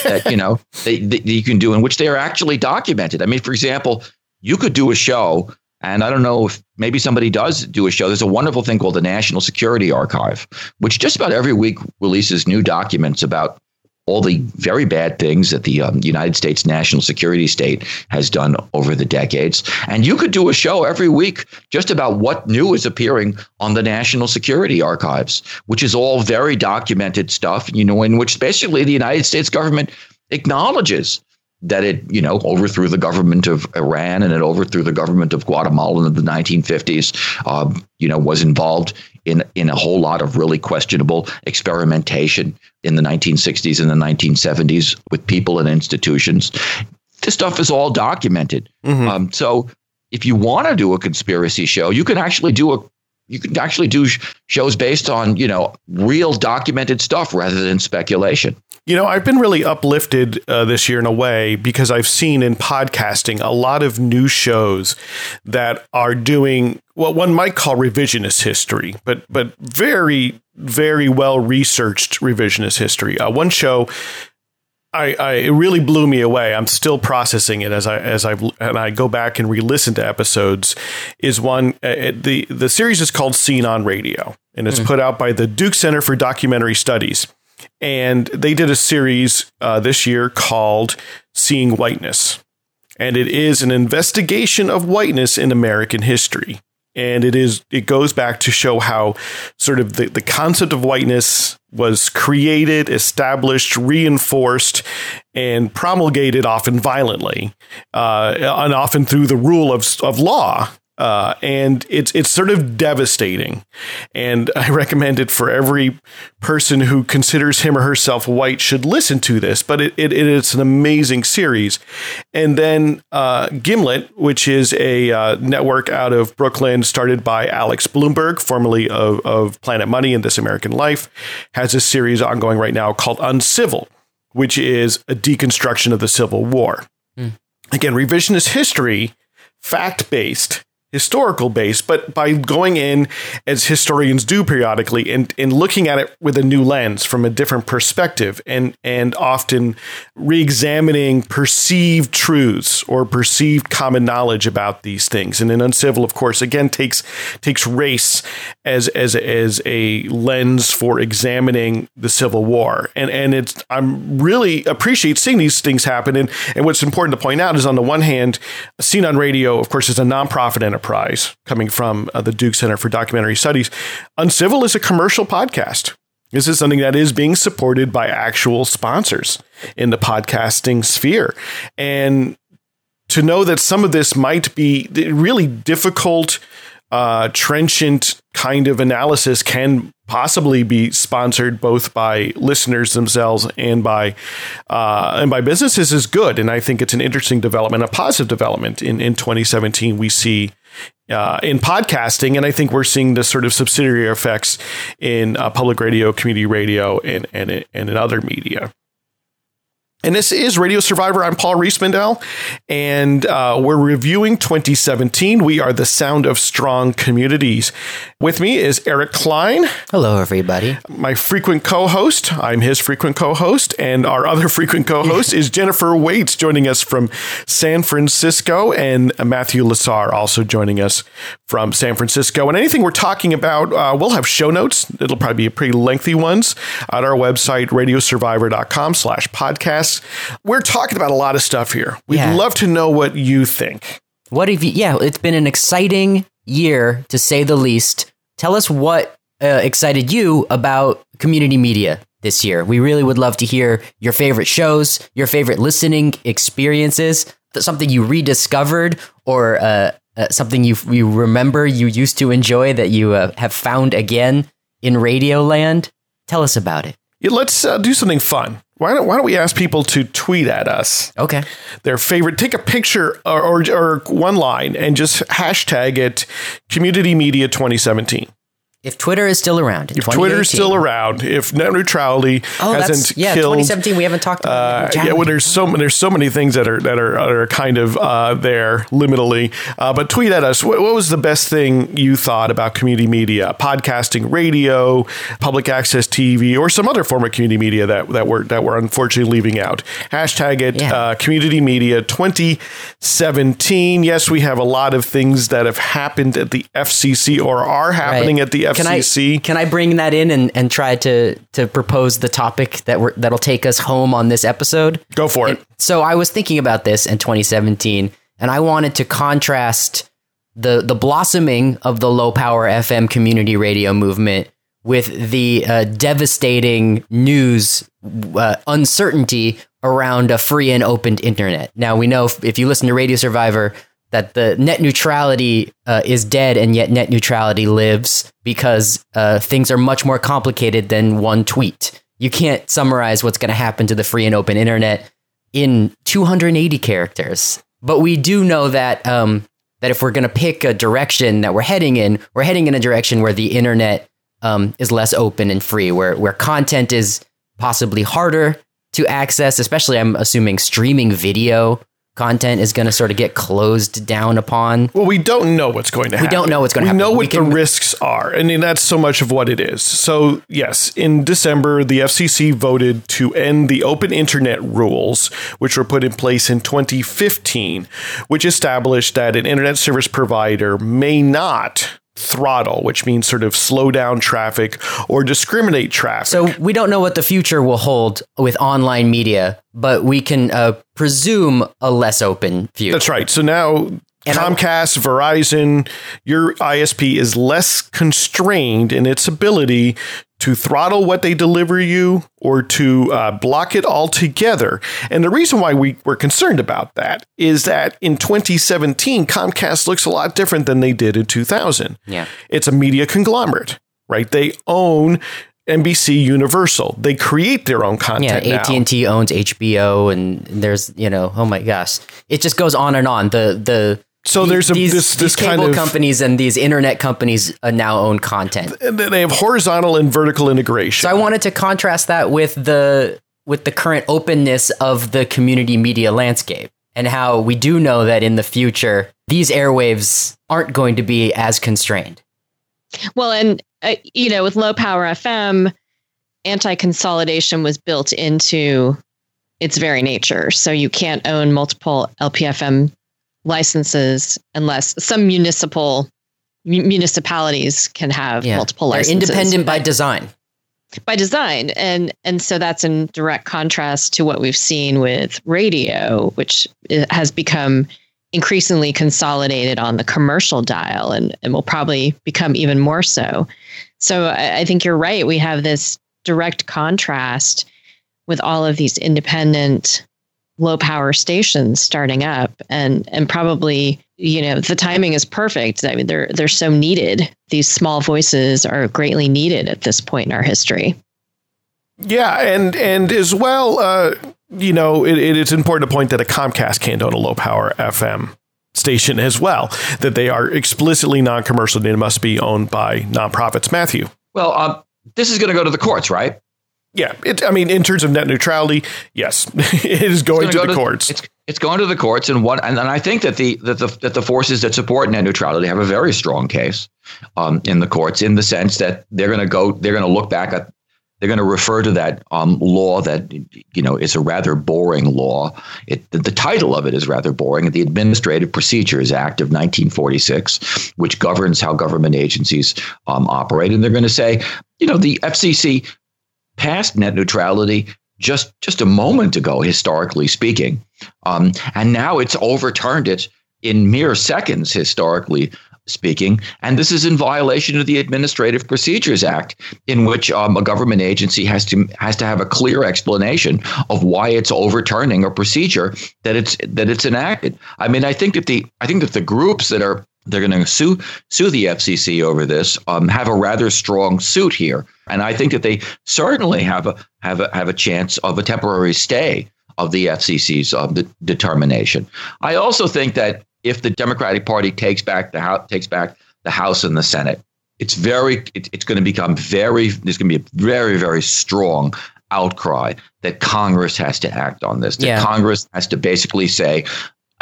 that you know they, that you can do in which they are actually documented. I mean, for example, you could do a show, and I don't know if maybe somebody does do a show. There's a wonderful thing called the National Security Archive, which just about every week releases new documents about all the very bad things that the um, United States national security state has done over the decades. And you could do a show every week just about what new is appearing on the National Security Archives, which is all very documented stuff, you know, in which basically the United States government acknowledges that it, you know, overthrew the government of Iran and it overthrew the government of Guatemala in the 1950s. Um, you know, was involved in in a whole lot of really questionable experimentation in the 1960s and the 1970s with people and institutions. This stuff is all documented. Mm-hmm. Um, so if you want to do a conspiracy show, you can actually do a you can actually do shows based on you know real documented stuff rather than speculation. You know, I've been really uplifted uh, this year in a way because I've seen in podcasting a lot of new shows that are doing what one might call revisionist history, but but very very well researched revisionist history. Uh, one show I, I, it really blew me away. I'm still processing it as I as I and I go back and re-listen to episodes. Is one uh, the the series is called Scene on Radio, and it's mm. put out by the Duke Center for Documentary Studies, and they did a series uh, this year called Seeing Whiteness, and it is an investigation of whiteness in American history and it is it goes back to show how sort of the, the concept of whiteness was created established reinforced and promulgated often violently uh, and often through the rule of, of law uh, and it's it's sort of devastating. And I recommend it for every person who considers him or herself white should listen to this. But it, it it's an amazing series. And then uh, Gimlet, which is a uh, network out of Brooklyn, started by Alex Blumberg, formerly of, of Planet Money and This American Life, has a series ongoing right now called Uncivil, which is a deconstruction of the Civil War. Mm. Again, revisionist history, fact based historical base, but by going in as historians do periodically and, and looking at it with a new lens from a different perspective and and often re-examining perceived truths or perceived common knowledge about these things. And in Uncivil, of course, again takes takes race as as as a lens for examining the Civil War. And and it's I'm really appreciate seeing these things happen. And and what's important to point out is on the one hand, Scene on Radio, of course, is a nonprofit enterprise enterprise coming from uh, the Duke Center for Documentary Studies. Uncivil is a commercial podcast. This is something that is being supported by actual sponsors in the podcasting sphere. And to know that some of this might be really difficult, uh, trenchant kind of analysis can possibly be sponsored both by listeners themselves and by uh, and by businesses is good. And I think it's an interesting development, a positive development in in 2017. We see uh, in podcasting, and I think we're seeing the sort of subsidiary effects in uh, public radio, community radio, and and and in other media. And this is Radio Survivor. I'm Paul Riismandel, and uh, we're reviewing 2017. We are the sound of strong communities. With me is Eric Klein. Hello, everybody. My frequent co host. I'm his frequent co host, and our other frequent co host is Jennifer Waits, joining us from San Francisco, and Matthew Lasar also joining us from San Francisco. And anything we're talking about, uh, we'll have show notes. It'll probably be pretty lengthy ones at our website, radiosurvivor.com slash podcast we're talking about a lot of stuff here. We'd yeah. love to know what you think. What have you? Yeah, it's been an exciting year to say the least. Tell us what uh, excited you about community media this year. We really would love to hear your favorite shows, your favorite listening experiences, something you rediscovered, or uh, uh, something you you remember you used to enjoy that you uh, have found again in Radio Land. Tell us about it. Yeah, let's uh, do something fun why don't why don't we ask people to tweet at us? Okay. Their favorite. Take a picture or, or, or one line and just hashtag it Community Media 2017. If Twitter is still around, if Twitter is still around, if net neutrality oh, hasn't yeah, killed, 2017 we haven't talked about. Uh, yeah, well, there's so there's so many things that are that are, are kind of uh, there liminally. Uh, but tweet at us. What, what, was the best thing you thought about community media, podcasting, radio, public access TV, or some other form of community media that that we're that we're unfortunately leaving out? Hashtag it yeah. Uh, community media 2017. Yes, we have a lot of things that have happened at the FCC or are happening right. at the FCC. Can I, can I bring that in and, and try to to propose the topic that we're, that'll take us home on this episode? Go for it. And so I was thinking about this in 2017, and I wanted to contrast the the blossoming of the low power FM community radio movement with the uh, devastating news uh, uncertainty around a free and open internet. Now we know if, if you listen to Radio Survivor that the net neutrality uh, is dead and yet net neutrality lives because uh, things are much more complicated than one tweet. You can't summarize what's going to happen to the free and open internet in 280 characters. But we do know that um, that if we're going to pick a direction that we're heading in, we're heading in a direction where the internet um, is less open and free, where where content is possibly harder to access, especially I'm assuming streaming video content is going to sort of get closed down upon. Well, we don't know what's going to happen. We don't know what's going to happen. we. Know We what can- the risks are. Mean, that's so much of what it is. So, yes, in December, the FCC voted to end the open internet rules, which were put in place in 2015, which established that an internet service provider may not throttle, which means sort of slow down traffic or discriminate traffic. So we don't know what the future will hold with online media, but we can uh, presume a less open future. That's right. So now And Comcast, Verizon, your ISP is less constrained in its ability to throttle what they deliver you or to uh, block it altogether. And the reason why we were concerned about that is that in 2017, Comcast looks a lot different than they did in 2000. Yeah. It's a media conglomerate, right? They own NBC Universal. They create their own content now. AT and T owns HBO, and there's you know, oh my gosh, it just goes on and on. The the So there's a- these, this- these this kind cable of- companies and these internet companies uh, now own content. And They have horizontal and vertical integration. So I wanted to contrast that with the with the current openness of the community media landscape and how we do know that in the future these airwaves aren't going to be as constrained. Well, and uh, you know, with low power FM, anti consolidation was built into its very nature. So you can't own multiple LPFM licenses unless some municipal mu- municipalities can have multiple They're licenses. independent by design. by design. And and so that's in direct contrast to what we've seen with radio which has become increasingly consolidated on the commercial dial and, and will probably become even more so. So I, I think you're right. We have this direct contrast with all of these independent low power stations starting up and and probably you know the timing is perfect i mean they're they're so needed these small voices are greatly needed at this point in our history Yeah, and and as well, uh, you know, it, it is important to point that a Comcast can't own a low power FM station as well. That they are explicitly non-commercial. They must be owned by nonprofits. Matthew. Well, um, this is going to go to the courts, right? Yeah, it, I mean, in terms of net neutrality, yes, it is going to gonna the go courts. It's it's going to the courts, and one and, and I think that the that the that the forces that support net neutrality have a very strong case um, in the courts, in the sense that they're going to go, they're going to look back at, they're going to refer to that um, law that you know is a rather boring law. It the, the title of it is rather boring. The Administrative Procedures Act of 1946, which governs how government agencies um, operate, and they're going to say, you know, the FCC passed net neutrality just just a moment ago, historically speaking, um, and now it's overturned it in mere seconds, historically speaking. And this is in violation of the Administrative Procedures Act, in which um, a government agency has to has to have a clear explanation of why it's overturning a procedure that it's that it's enacted. I mean, I think that the I think that the groups that are they're going to sue sue the FCC over this um, have a rather strong suit here, and I think that they certainly have a have a have a chance of a temporary stay of the FCC's um, de- determination. I also think that if the Democratic Party takes back the house takes back the House and the Senate, it's very it, it's going to become very there's going to be a very very strong outcry that Congress has to act on this. That Yeah. Congress has to basically say,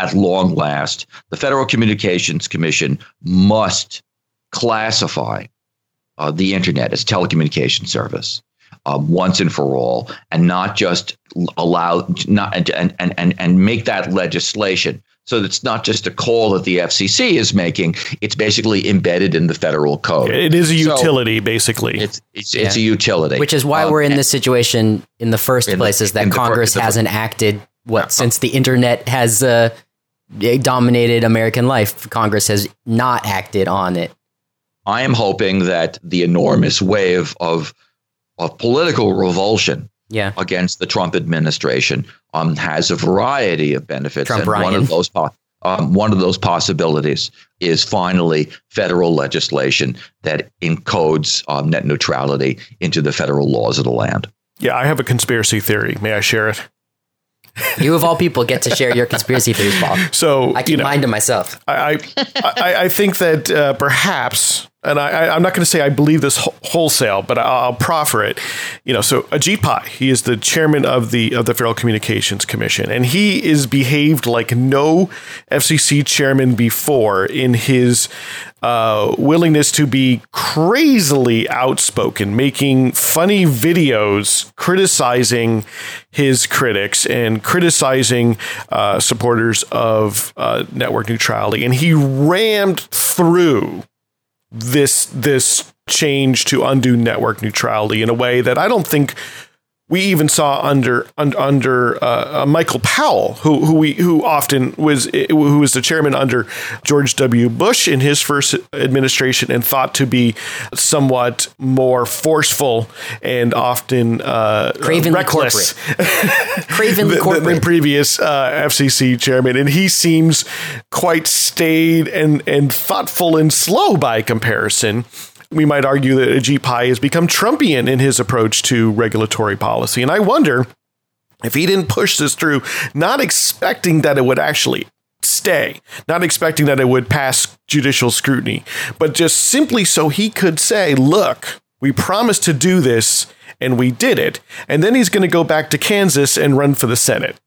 at long last, the Federal Communications Commission must classify uh, the internet as telecommunication service uh, once and for all, and not just allow not and and and and make that legislation So it's not just a call that the FCC is making; it's basically embedded in the federal code. It is a So utility, basically. it's it's, it's a utility, Which is why Um, we're in this situation in the first in the- place, is that Congress the hasn't acted what since the internet has uh, dominated American life. Congress has not acted on it. I am hoping that the enormous wave of of political revulsion Yeah, against the Trump administration um, has a variety of benefits. Trump and one of those po- um, one of those possibilities is finally federal legislation that encodes um, net neutrality into the federal laws of the land. yeah, I have a conspiracy theory. May I share it? you of all people get to share your conspiracy theories, Paul. So I keep you know, mine to myself. I, I, I think that uh, perhaps, and I, I'm not going to say I believe this wholesale, but I'll, I'll proffer it. You know, so Ajit Pai, he is the chairman of the of the Federal Communications Commission, and he is behaved like no FCC chairman before in his uh, willingness to be crazily outspoken, making funny videos criticizing his critics and criticizing uh, supporters of uh, network neutrality, and he rammed through this this change to undo network neutrality in a way that I don't think we even saw under un, under uh, uh, Michael Powell, who who we who often was who was the chairman under George W. Bush in his first administration, and thought to be somewhat more forceful and often uh, Cravenly reckless Cravenly than- than previous uh, FCC chairman, and he seems quite staid and and thoughtful and slow by comparison. We might argue that Ajit Pai has become Trumpian in his approach to regulatory policy, and I wonder if he didn't push this through, not expecting that it would actually stay, not expecting that it would pass judicial scrutiny, but just simply so he could say, look, we promised to do this and we did it. And then he's going to go back to Kansas and run for the Senate.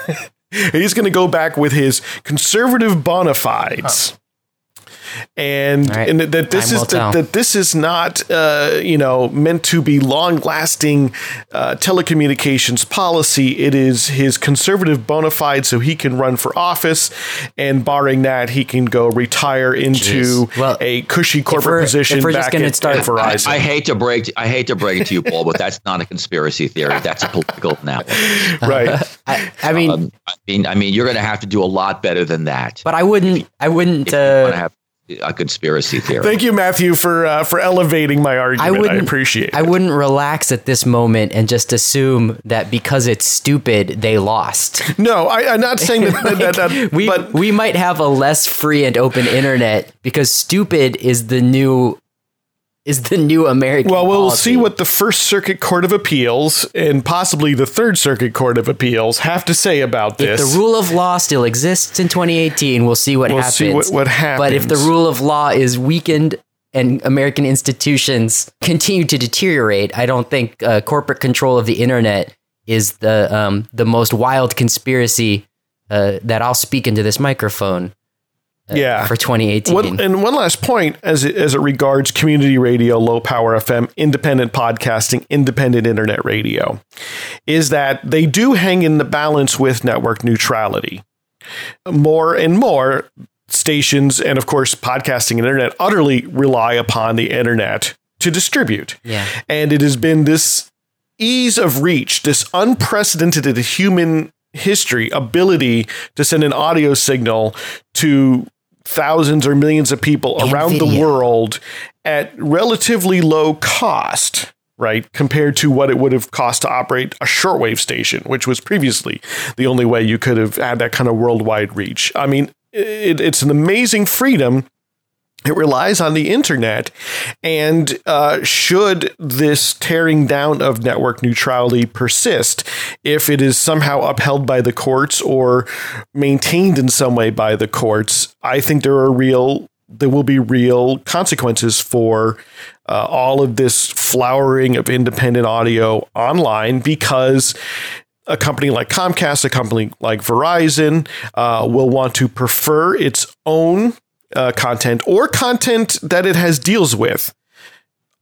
he's going to go back with his conservative bona fides. And, All right. and that, that this Time is that, that this is not uh, you know meant to be long lasting uh, telecommunications policy. It is his conservative bona fide, so he can run for office, and barring that, he can go retire into Well, a cushy we're- corporate if position we're just gonna start- at Verizon. I, I hate to break I hate to break it to you, Paul, but that's not a conspiracy theory. That's a political analysis. right. I, I mean, Um, I mean, I mean, you're going to have to do a lot better than that. but I wouldn't. I wouldn't. if you want to Uh, have a conspiracy theory. Thank you, Matthew, for uh, for elevating my argument. I I, wouldn't appreciate. I it. wouldn't relax at this moment and just assume that because it's stupid, they lost. No, I, I'm not saying that. that, that, that we but we might have a less free and open internet because stupid is the new is the new American. Well, we'll policy. see what the First Circuit Court of Appeals and possibly the Third Circuit Court of Appeals have to say about If this. the rule of law still exists in 2018, we'll see what We'll happens. see what- what But if the rule of law is weakened and American institutions continue to deteriorate, I don't think uh, corporate control of the internet is the um, the most wild conspiracy uh, that I'll speak into this microphone Uh, yeah. for 2018. One, and one last point as it, as it regards community radio, low power FM, independent podcasting, independent internet radio, is that they do hang in the balance with network neutrality. More and more stations, and of course, podcasting and internet utterly rely upon the internet to distribute. Yeah. And it has been this ease of reach, this unprecedented human history ability to send an audio signal to thousands or millions of people And around the world at relatively low cost right compared to what it would have cost to operate a shortwave station which was previously the only way you could have had that kind of worldwide reach. I mean it, it's an amazing freedom it relies on the internet. And uh, should this tearing down of network neutrality persist, if it is somehow upheld by the courts or maintained in some way by the courts, I think there are real. There will be real consequences for uh, all of this flowering of independent audio online because a company like Comcast, a company like Verizon, uh, will want to prefer its own uh, content or content that it has deals with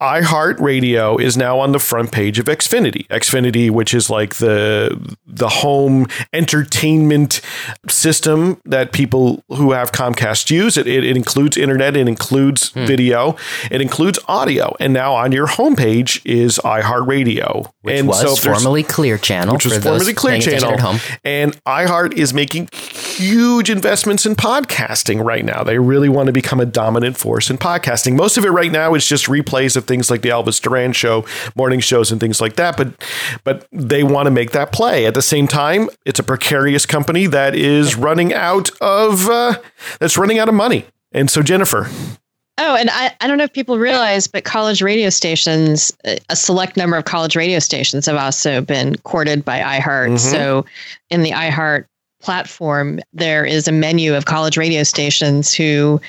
iHeartRadio is now on the front page of Xfinity. Xfinity, which is like the the home entertainment system that people who have Comcast use. It, it, it includes internet, it includes Hmm. video, it includes audio, and now on your homepage is iHeartRadio. Which and was there's- formerly Clear Channel. which was for formerly Clear Channel. And iHeart is making huge investments in podcasting right now. They really want to become a dominant force in podcasting. Most of it right now is just replays of things like the Elvis Duran show, morning shows, and things like that. But but they want to make that play. At the same time, it's a precarious company that is running out of uh, that's running out of money. And so Jennifer, Oh, and I, I don't know if people realize, but college radio stations, a select number of college radio stations have also been courted by iHeart. Mhm. So in the iHeart platform, there is a menu of college radio stations who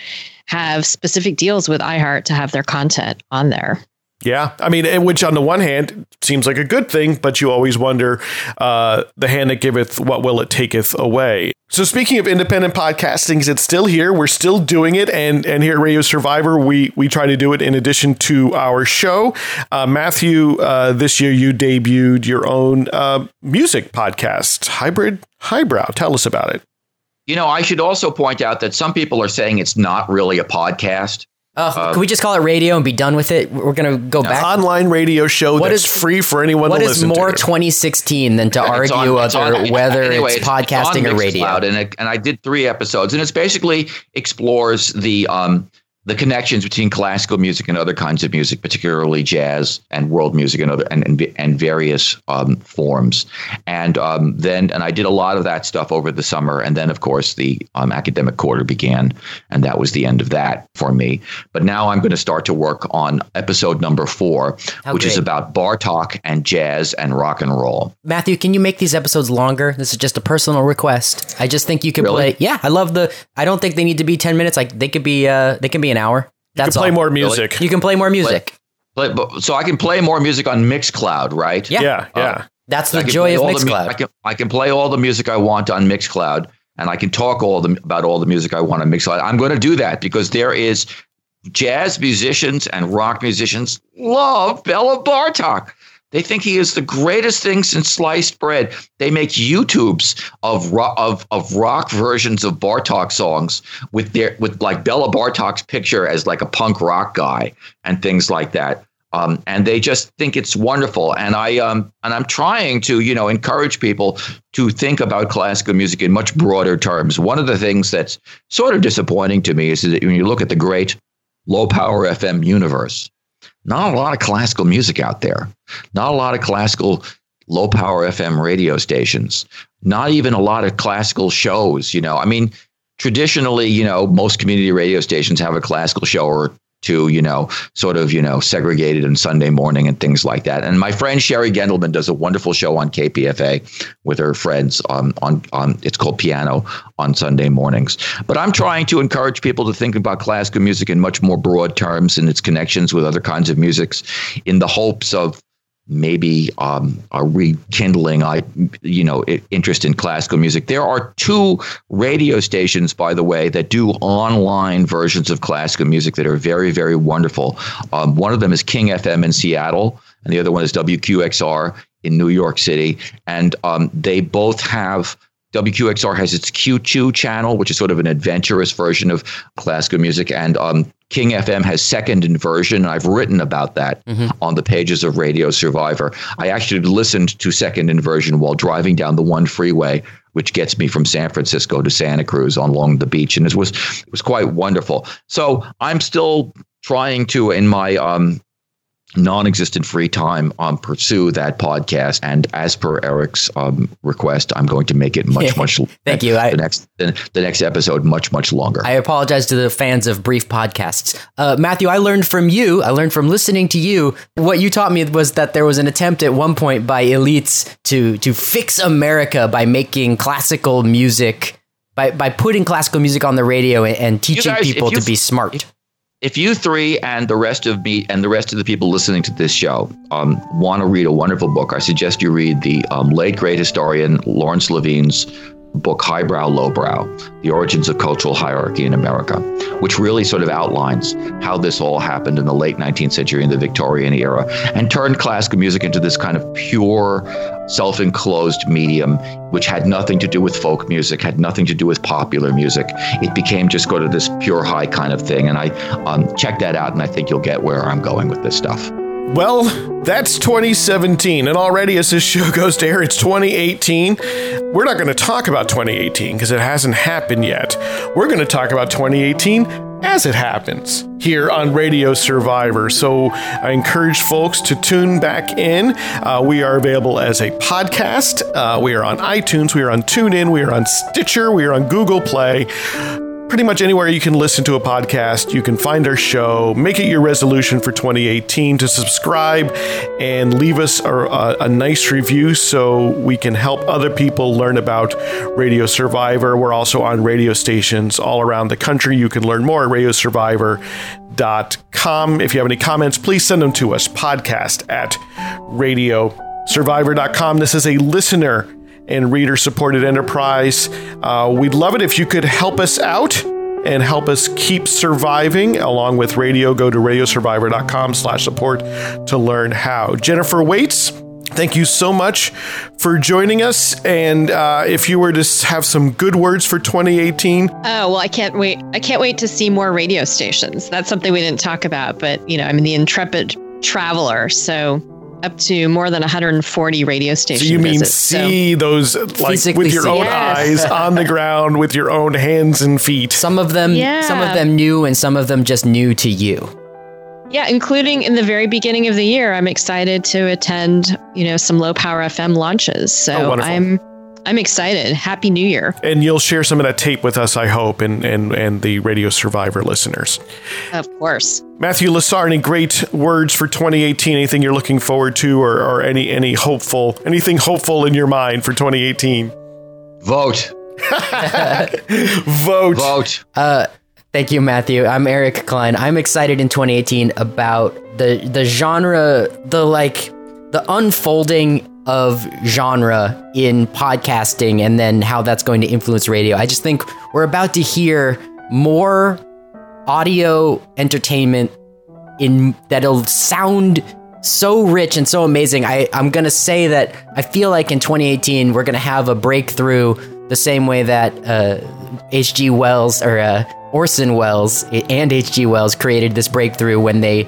have specific deals with iHeart to have their content on there. Yeah, I mean, which on the one hand seems like a good thing, but you always wonder uh, the hand that giveth, what will it taketh away? So speaking of independent podcasting, it's still here. We're still doing it, and and here at Radio Survivor, we we try to do it in addition to our show. Uh, Matthew, uh, this year you debuted your own uh, music podcast, Hybrid Highbrow. Tell us about it. You know, I should also point out that some people are saying it's not really a podcast. Uh, can we just call it radio and be done with it? We're gonna go back. Online radio show What that's is- free for anyone What to is more to. 2016 than to argue on- it's other on- whether anyway, it's on podcasting or radio? And it, and I did three episodes, and it's basically explores the um the connections between classical music and other kinds of music, particularly jazz and world music and other and and, and various um, forms. And um, then and I did a lot of that stuff over the summer, and then of course the um, academic quarter began, and that was the end of that for me. But now I'm going to start to work on episode number four, How which is about Bartok and jazz and rock and roll. Matthew, can you make these episodes longer? This is just a personal request. I just think you could Really? play. Yeah, I love the. I don't think they need to be 10 minutes. Like they could be. Uh, they can be an hour. That's to play all. more music. You can play more music. But, but so I can play more music on Mixcloud, right? Yeah. yeah, uh, yeah. That's the joy of all the Mixcloud. I can I can play all the music I want on Mixcloud, and I can talk all the about all the music I want on Mixcloud. I'm going to do that because there is jazz musicians and rock musicians love Bela Bartok. They think he is the greatest thing since sliced bread. They make YouTubes of rock, of of rock versions of Bartok songs with their with like Bela Bartok's picture as like a punk rock guy and things like that. Um, and they just think it's wonderful. And I um, and I'm trying to you know encourage people to think about classical music in much broader terms. One of the things that's sort of disappointing to me is that when you look at the great low power FM universe, not a lot of classical music out there. Not a lot of classical low power FM radio stations. Not even a lot of classical shows. You know, I mean, traditionally, you know, most community radio stations have a classical show or two, you know, sort of, you know, segregated on Sunday morning and things like that. And my friend Sherry Gendelman does a wonderful show on KPFA with her friends um, on on it's called Piano on Sunday mornings. But I'm trying to encourage people to think about classical music in much more broad terms and its connections with other kinds of musics in the hopes of maybe um, a rekindling I you know interest in classical music. There are two radio stations, by the way, that do online versions of classical music that are very very wonderful. Um, one of them is King FM in Seattle, and the other one is WQXR in New York City, and um, they both have. WQXR has its Q2 channel, which is sort of an adventurous version of classical music, and um, King FM has second inversion. I've written about that on the pages of Radio Survivor. I actually listened to second inversion while driving down the one freeway, which gets me from San Francisco to Santa Cruz on along the beach, and it was it was quite wonderful. So I'm still trying to, in my um, non-existent free time um, pursue that podcast and as per eric's um, request i'm going to make it much much Thank you. I- the next the, the next episode much much longer I apologize to the fans of brief podcasts. Uh, Matthew, I learned from you, I learned from listening to you, what you taught me was that there was an attempt at one point by elites to, to fix America by making classical music, by, by putting classical music on the radio and, and teaching guys, people you- to be smart. if you three and the rest of me and the rest of the people listening to this show um, want to read a wonderful book, I suggest you read the um, late great historian Lawrence Levine's book Highbrow, Lowbrow The Origins of Cultural Hierarchy in America, which really sort of outlines how this all happened in the late 19th century in the Victorian era and turned classical music into this kind of pure, self enclosed medium, which had nothing to do with folk music, had nothing to do with popular music. It became just go to this pure high kind of thing. And I um, check that out, and I think you'll get where I'm going with this stuff. Well, that's 2017, and already as this show goes to air, it's 2018. We're not going to talk about 2018 because it hasn't happened yet. We're going to talk about 2018 as it happens here on Radio Survivor. So I encourage folks to tune back in. Uh, we are available as a podcast. Uh, we are on iTunes, we are on TuneIn, we are on Stitcher, we are on Google Play pretty much anywhere you can listen to a podcast, you can find our show. Make it your resolution for 2018 to subscribe and leave us a, a, a, nice review so we can help other people learn about Radio Survivor. We're also on radio stations all around the country. You can learn more at radiosurvivor.com. If you have any comments, please send them to us. Podcast at radiosurvivor.com. This is a listener and reader supported enterprise. Uh, we'd love it if you could help us out and help us keep surviving along with radio. Go to radiosurvivor.com slash support to learn how. Jennifer waits thank you so much for joining us. And uh, if you were to have some good words for 2018 oh well i can't wait i can't wait to see more radio stations. That's something we didn't talk about but you know i'm the intrepid traveler so up to more than 140 radio stations. So you mean visits, see so. those like with your own yes. eyes on the ground with your own hands and feet. Some of them yeah. some of them new and some of them just new to you. Yeah, including in the very beginning of the year, I'm excited to attend, you know, some low power FM launches. So oh, I'm I'm excited. Happy New Year. And you'll share some of that tape with us, I hope, and and, and the Radio Survivor listeners. Of course. Matthew Lasar, any great words for 2018? Anything you're looking forward to or, or any any hopeful anything hopeful in your mind for 2018? Vote. Vote. Vote. Uh Thank you, Matthew. I'm Eric Klein. I'm excited in 2018 about the the genre, the like the unfolding of genre in podcasting and then how that's going to influence radio. I just think we're about to hear more audio entertainment in that'll sound so rich and so amazing. I, I'm gonna say that I feel like in 2018 we're gonna have a breakthrough the same way that uh, H.G. Wells or uh, Orson Welles and H.G. Wells created this breakthrough when they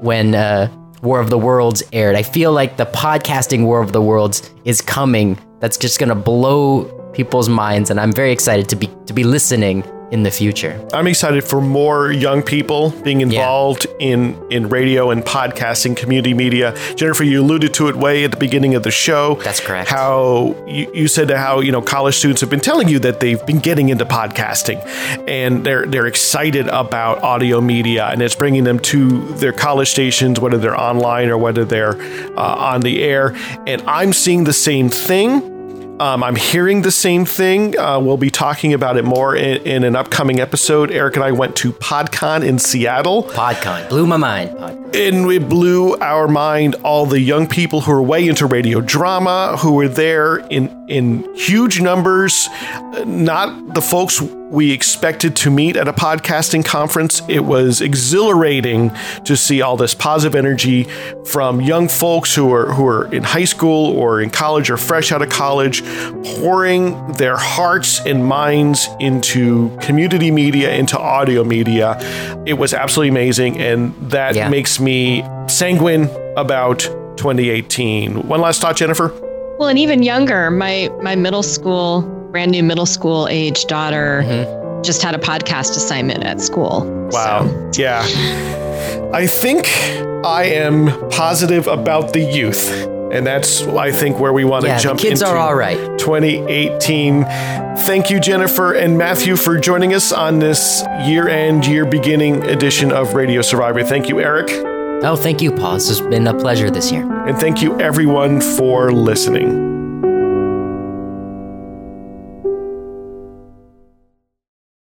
when uh, War of the Worlds aired. I feel like the podcasting War of the Worlds is coming. That's just going to blow people's minds and I'm very excited to be to be listening in the future. I'm excited for more young people being involved yeah. in in radio and podcasting, community media. Jennifer, you alluded to it way at the beginning of the show. That's correct. How you, you said how you know college students have been telling you that they've been getting into podcasting, and they're they're excited about audio media, and it's bringing them to their college stations, whether they're online or whether they're uh, on the air. And I'm seeing the same thing um, I'm hearing the same thing. Uh, we'll be talking about it more in, in, an upcoming episode. Eric and I went to PodCon in Seattle. PodCon blew my mind. And it blew our mind. All the young people who are way into radio drama, who were there in in huge numbers. Not the folks we expected to meet at a podcasting conference. It was exhilarating to see all this positive energy from young folks who are who are in high school or in college or fresh out of college, pouring their hearts and minds into community media, into audio media. It was absolutely amazing, and that yeah. makes me sanguine about 2018. One last thought, Jennifer. Well, and even younger, my my middle school, brand new middle school age daughter mm-hmm. just had a podcast assignment at school. Wow. So. Yeah. I think I am positive about the youth. And that's, I think, where we want to yeah, jump kids into are all right. 2018. Thank you, Jennifer and Matthew, for joining us on this year end, year beginning edition of Radio Survivor. Thank you, Eric. Oh, thank you, Paul. This has been a pleasure this year. And thank you, everyone, for listening.